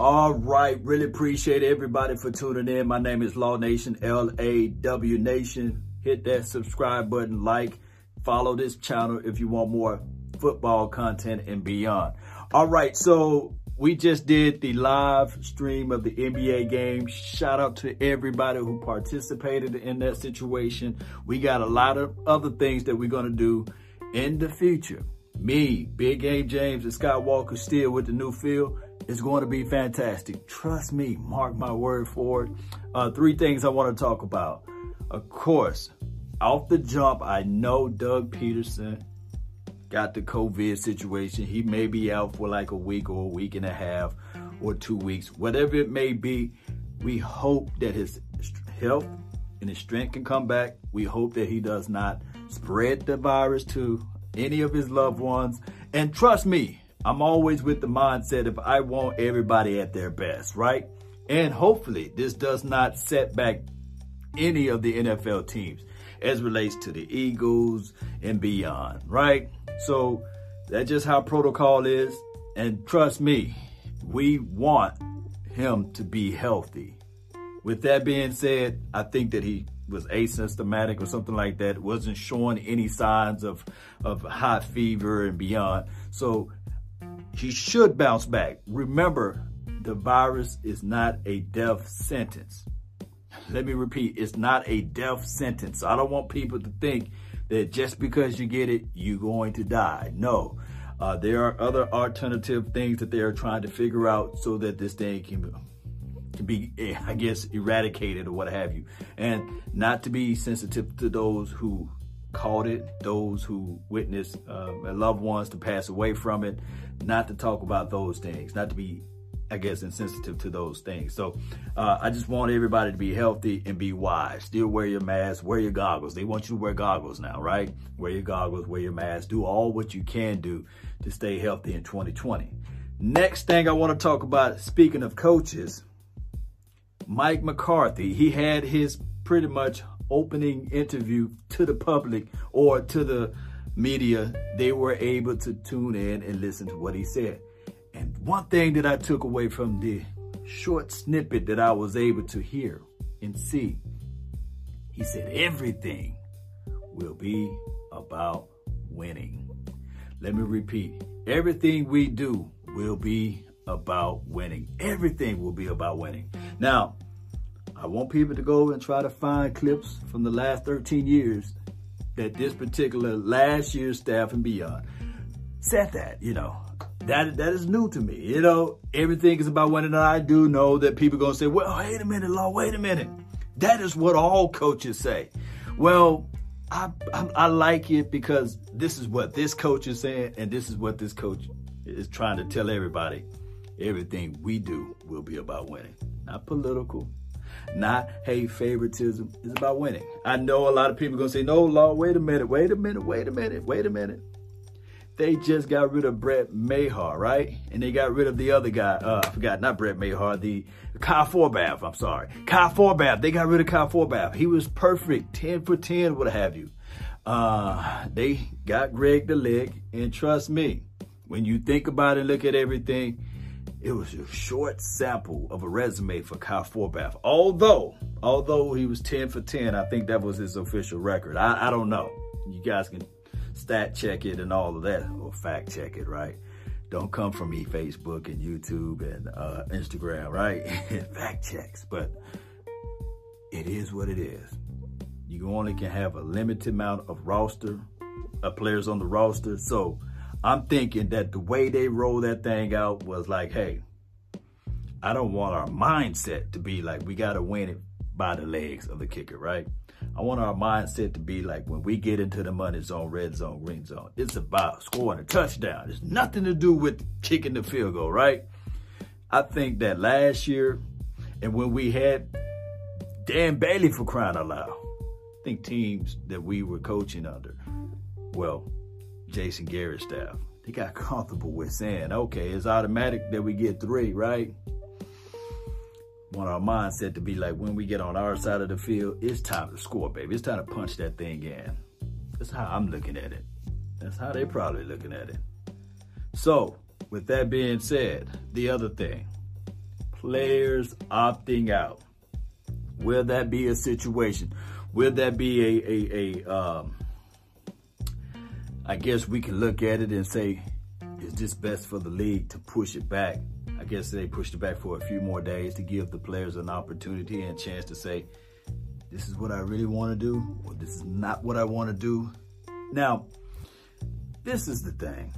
All right, really appreciate everybody for tuning in. My name is Law Nation, L-A-W Nation. Hit that subscribe button, like, follow this channel if you want more football content and beyond. All right, so we just did the live stream of the NBA game. Shout out to everybody who participated in that situation. We got a lot of other things that we're going to do in the future. Me, Big Game James, and Skywalker still with the new field is going to be fantastic. Trust me, mark my word for it. Uh, three things I want to talk about. Of course, off the jump, I know Doug Pederson got the COVID situation. He may be out for like a week or a week and a half or two weeks, whatever it may be. We hope that his health and his strength can come back. We hope that he does not spread the virus to any of his loved ones. And trust me, I'm always with the mindset of I want everybody at their best, right? And hopefully this does not set back any of the NFL teams as relates to the Eagles and beyond, right? So that's just how protocol is. And trust me, we want him to be healthy. With that being said, I think that he was asymptomatic or something like that, wasn't showing any signs of, of high fever and beyond. So he should bounce back. Remember, the virus is not a death sentence. Let me repeat, it's not a death sentence. I don't want people to think that just because you get it, you're going to die. No. Uh, there are other alternative things that they are trying to figure out so that this thing can, can be, eh, I guess, eradicated or what have you. And not to be sensitive to those who caught it, those who witnessed uh, loved ones to pass away from it, not to talk about those things, not to be, I guess, insensitive to those things. So uh, I just want everybody to be healthy and be wise. Still wear your mask, wear your goggles. They want you to wear goggles now, right? Wear your goggles, wear your mask, do all what you can do to stay healthy in 2020. Next thing I want to talk about, speaking of coaches, Mike McCarthy, he had his pretty much opening interview to the public or to the media, they were able to tune in and listen to what he said. And one thing that I took away from the short snippet that I was able to hear and see, he said, everything will be about winning. Let me repeat, everything we do will be about winning. Everything will be about winning. Now, I want people to go and try to find clips from the last 13 years that this particular last year's staff and beyond said that, you know. That that is new to me. You know, everything is about winning. And I do know that people gonna say, well, wait a minute, Law, wait a minute. That is what all coaches say. Well, I, I, I like it because this is what this coach is saying, and this is what this coach is trying to tell everybody. Everything we do will be about winning, not political, not hate favoritism. It's about winning. I know a lot of people are gonna say, no, law, wait a minute, wait a minute, wait a minute, wait a minute. They just got rid of Brett Maher, right? And they got rid of the other guy. Uh, I forgot, not Brett Maher, the Kyle Forbath. I'm sorry, Kyle Forbath. They got rid of Kyle Forbath. He was perfect, ten for ten, what have you. Uh, they got Greg the leg, and trust me, when you think about it, look at everything it was a short sample of a resume for Kyle Forbath. Although, although he was 10 for 10, I think that was his official record. I, I don't know. You guys can stat check it and all of that, or fact check it, right? Don't come from me, Facebook and YouTube and uh, Instagram, right? fact checks, but it is what it is. You only can have a limited amount of roster, of uh, players on the roster. So I'm thinking that the way they roll that thing out was like, hey, I don't want our mindset to be like we got to win it by the legs of the kicker, right? I want our mindset to be like when we get into the money zone, red zone, green zone, it's about scoring a touchdown. It's nothing to do with kicking the field goal, right? I think that last year and when we had Dan Bailey for crying out loud, I think teams that we were coaching under, well, Jason Garrett staff. They got comfortable with saying, okay, it's automatic that we get three, right? Want our mindset to be like when we get on our side of the field, it's time to score, baby. It's time to punch that thing in. That's how I'm looking at it. That's how they're probably looking at it. So, with that being said, the other thing, players opting out. Will that be a situation? Will that be a, a, a um, I guess we can look at it and say, is this best for the league to push it back? I guess they pushed it back for a few more days to give the players an opportunity and chance to say, this is what I really want to do, or this is not what I want to do. Now, this is the thing.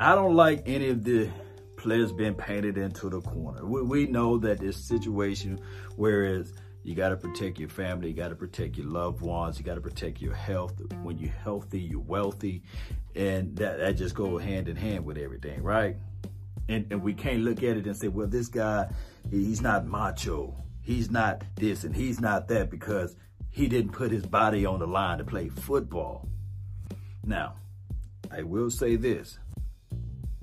I don't like any of the players being painted into the corner. We, we know that this situation, whereas you got to protect your family, you got to protect your loved ones, you got to protect your health. When you're healthy, you're wealthy, and that, that just goes hand in hand with everything, right? And, and we can't look at it and say, well, this guy, he's not macho. He's not this and he's not that because he didn't put his body on the line to play football. Now, I will say this.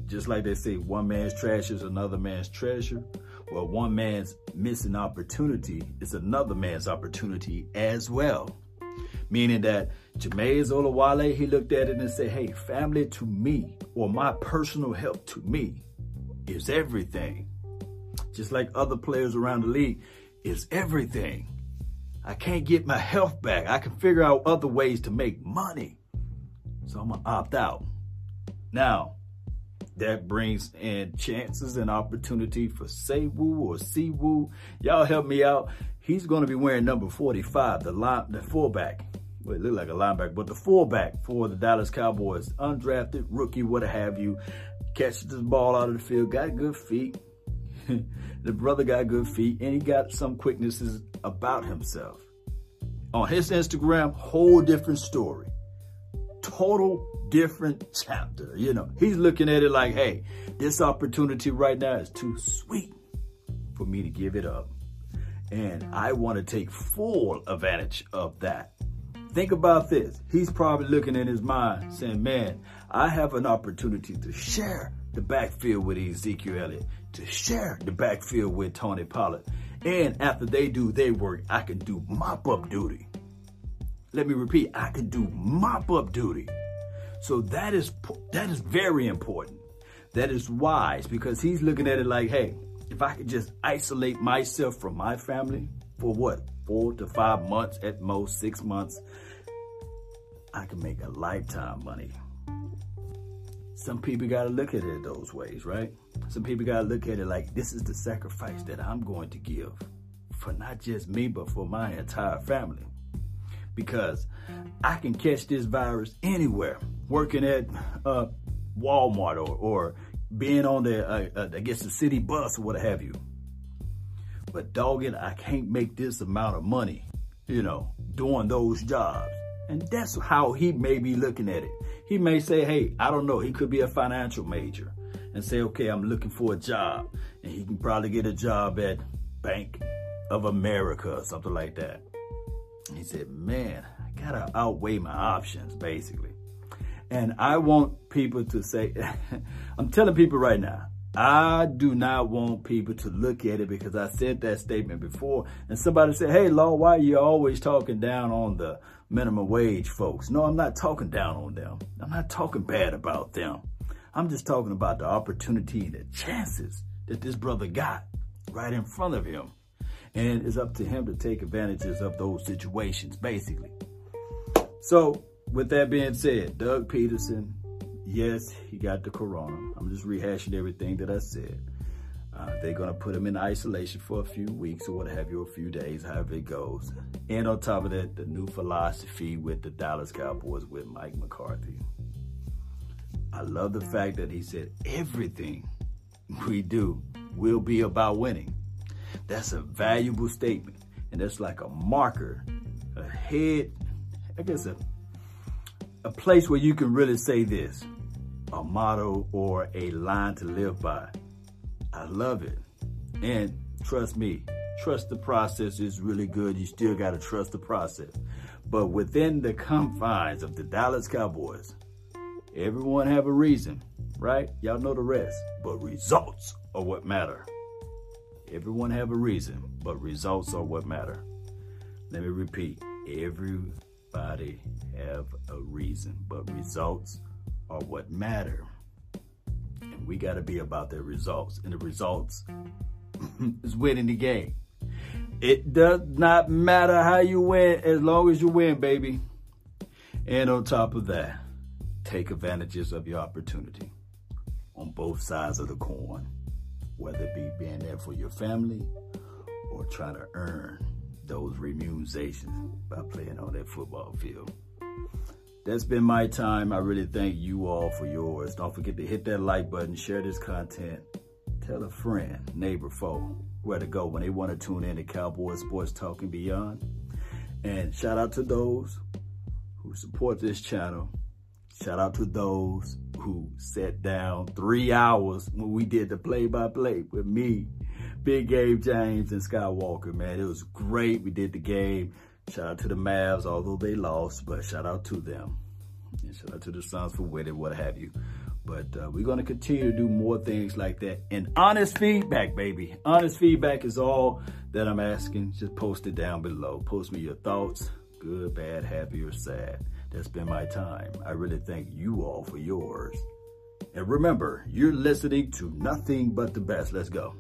Just like they say, one man's trash is another man's treasure. Well, one man's missing opportunity is another man's opportunity as well. Meaning that Jamize Olawale, he looked at it and said, hey, family to me or my personal help to me is everything. Just like other players around the league is everything. I can't get my health back. I can figure out other ways to make money. So I'm gonna opt out. Now, that brings in chances and opportunity for Saywu or Siwu. Y'all help me out. He's going to be wearing number 45, the line, the fullback. Well, it looked like a linebacker, but the fullback for the Dallas Cowboys, undrafted rookie, what have you, catches the ball out of the field, got good feet. the brother got good feet, and he got some quicknesses about himself. On his Instagram, whole different story. Total different chapter. You know, he's looking at it like, hey, this opportunity right now is too sweet for me to give it up. And I want to take full advantage of that. Think about this. He's probably looking in his mind saying, man, I have an opportunity to share the backfield with Ezekiel Elliott, to share the backfield with Tony Pollard. And after they do their work, I can do mop up duty. Let me repeat, I can do mop up duty. So that is that is very important. That is wise because he's looking at it like, hey, if I could just isolate myself from my family for what, four to five months at most, six months, I can make a lifetime money. Some people got to look at it those ways, right? Some people got to look at it like this is the sacrifice that I'm going to give for not just me, but for my entire family. Because I can catch this virus anywhere working at uh, Walmart or, or being on the, uh, uh, I guess, the city bus or what have you. But dogging, I can't make this amount of money, you know, doing those jobs. And that's how he may be looking at it. He may say, hey, I don't know, he could be a financial major and say, okay, I'm looking for a job. And he can probably get a job at Bank of America or something like that. He said, man, I gotta outweigh my options, basically. And I want people to say, I'm telling people right now, I do not want people to look at it because I said that statement before. And somebody said, hey, Law, why are you always talking down on the minimum wage folks? No, I'm not talking down on them. I'm not talking bad about them. I'm just talking about the opportunity and the chances that this brother got right in front of him. And it's up to him to take advantages of those situations, basically. So with that being said, Doug Pederson, yes, he got the corona. I'm just rehashing everything that I said. Uh, they're going to put him in isolation for a few weeks or what have you, a few days, however it goes. And on top of that, the new philosophy with the Dallas Cowboys with Mike McCarthy. I love the fact that he said everything we do will be about winning. That's a valuable statement. And that's like a marker, a head, I guess a a place where you can really say this, a motto or a line to live by. I love it. And trust me, trust the process is really good. You still got to trust the process. But within the confines of the Dallas Cowboys, everyone have a reason, right? Y'all know the rest. But results are what matter. Everyone have a reason, but results are what matter. Let me repeat. Everybody have a reason, but results are what matter. And we got to be about the results. And the results is winning the game. It does not matter how you win as long as you win, baby. And on top of that, take advantages of your opportunity on both sides of the coin, whether it be being there for your family or trying to earn those remunerations by playing on that football field. That's been my time. I really thank you all for yours. Don't forget to hit that like button, share this content, tell a friend, neighbor, foe where to go when they want to tune in to Cowboy Sports Talk and Beyond. And shout out to those who support this channel. Shout out to those who sat down three hours when we did the play-by-play with me, Big Game James, and Skywalker, man. It was great. We did the game. Shout out to the Mavs, although they lost, but shout out to them. And shout out to the Suns for winning, what have you. But uh, we're going to continue to do more things like that. And honest feedback, baby. Honest feedback is all that I'm asking. Just post it down below. Post me your thoughts, good, bad, happy, or sad. That's been my time. I really thank you all for yours. And remember, you're listening to nothing but the best. Let's go.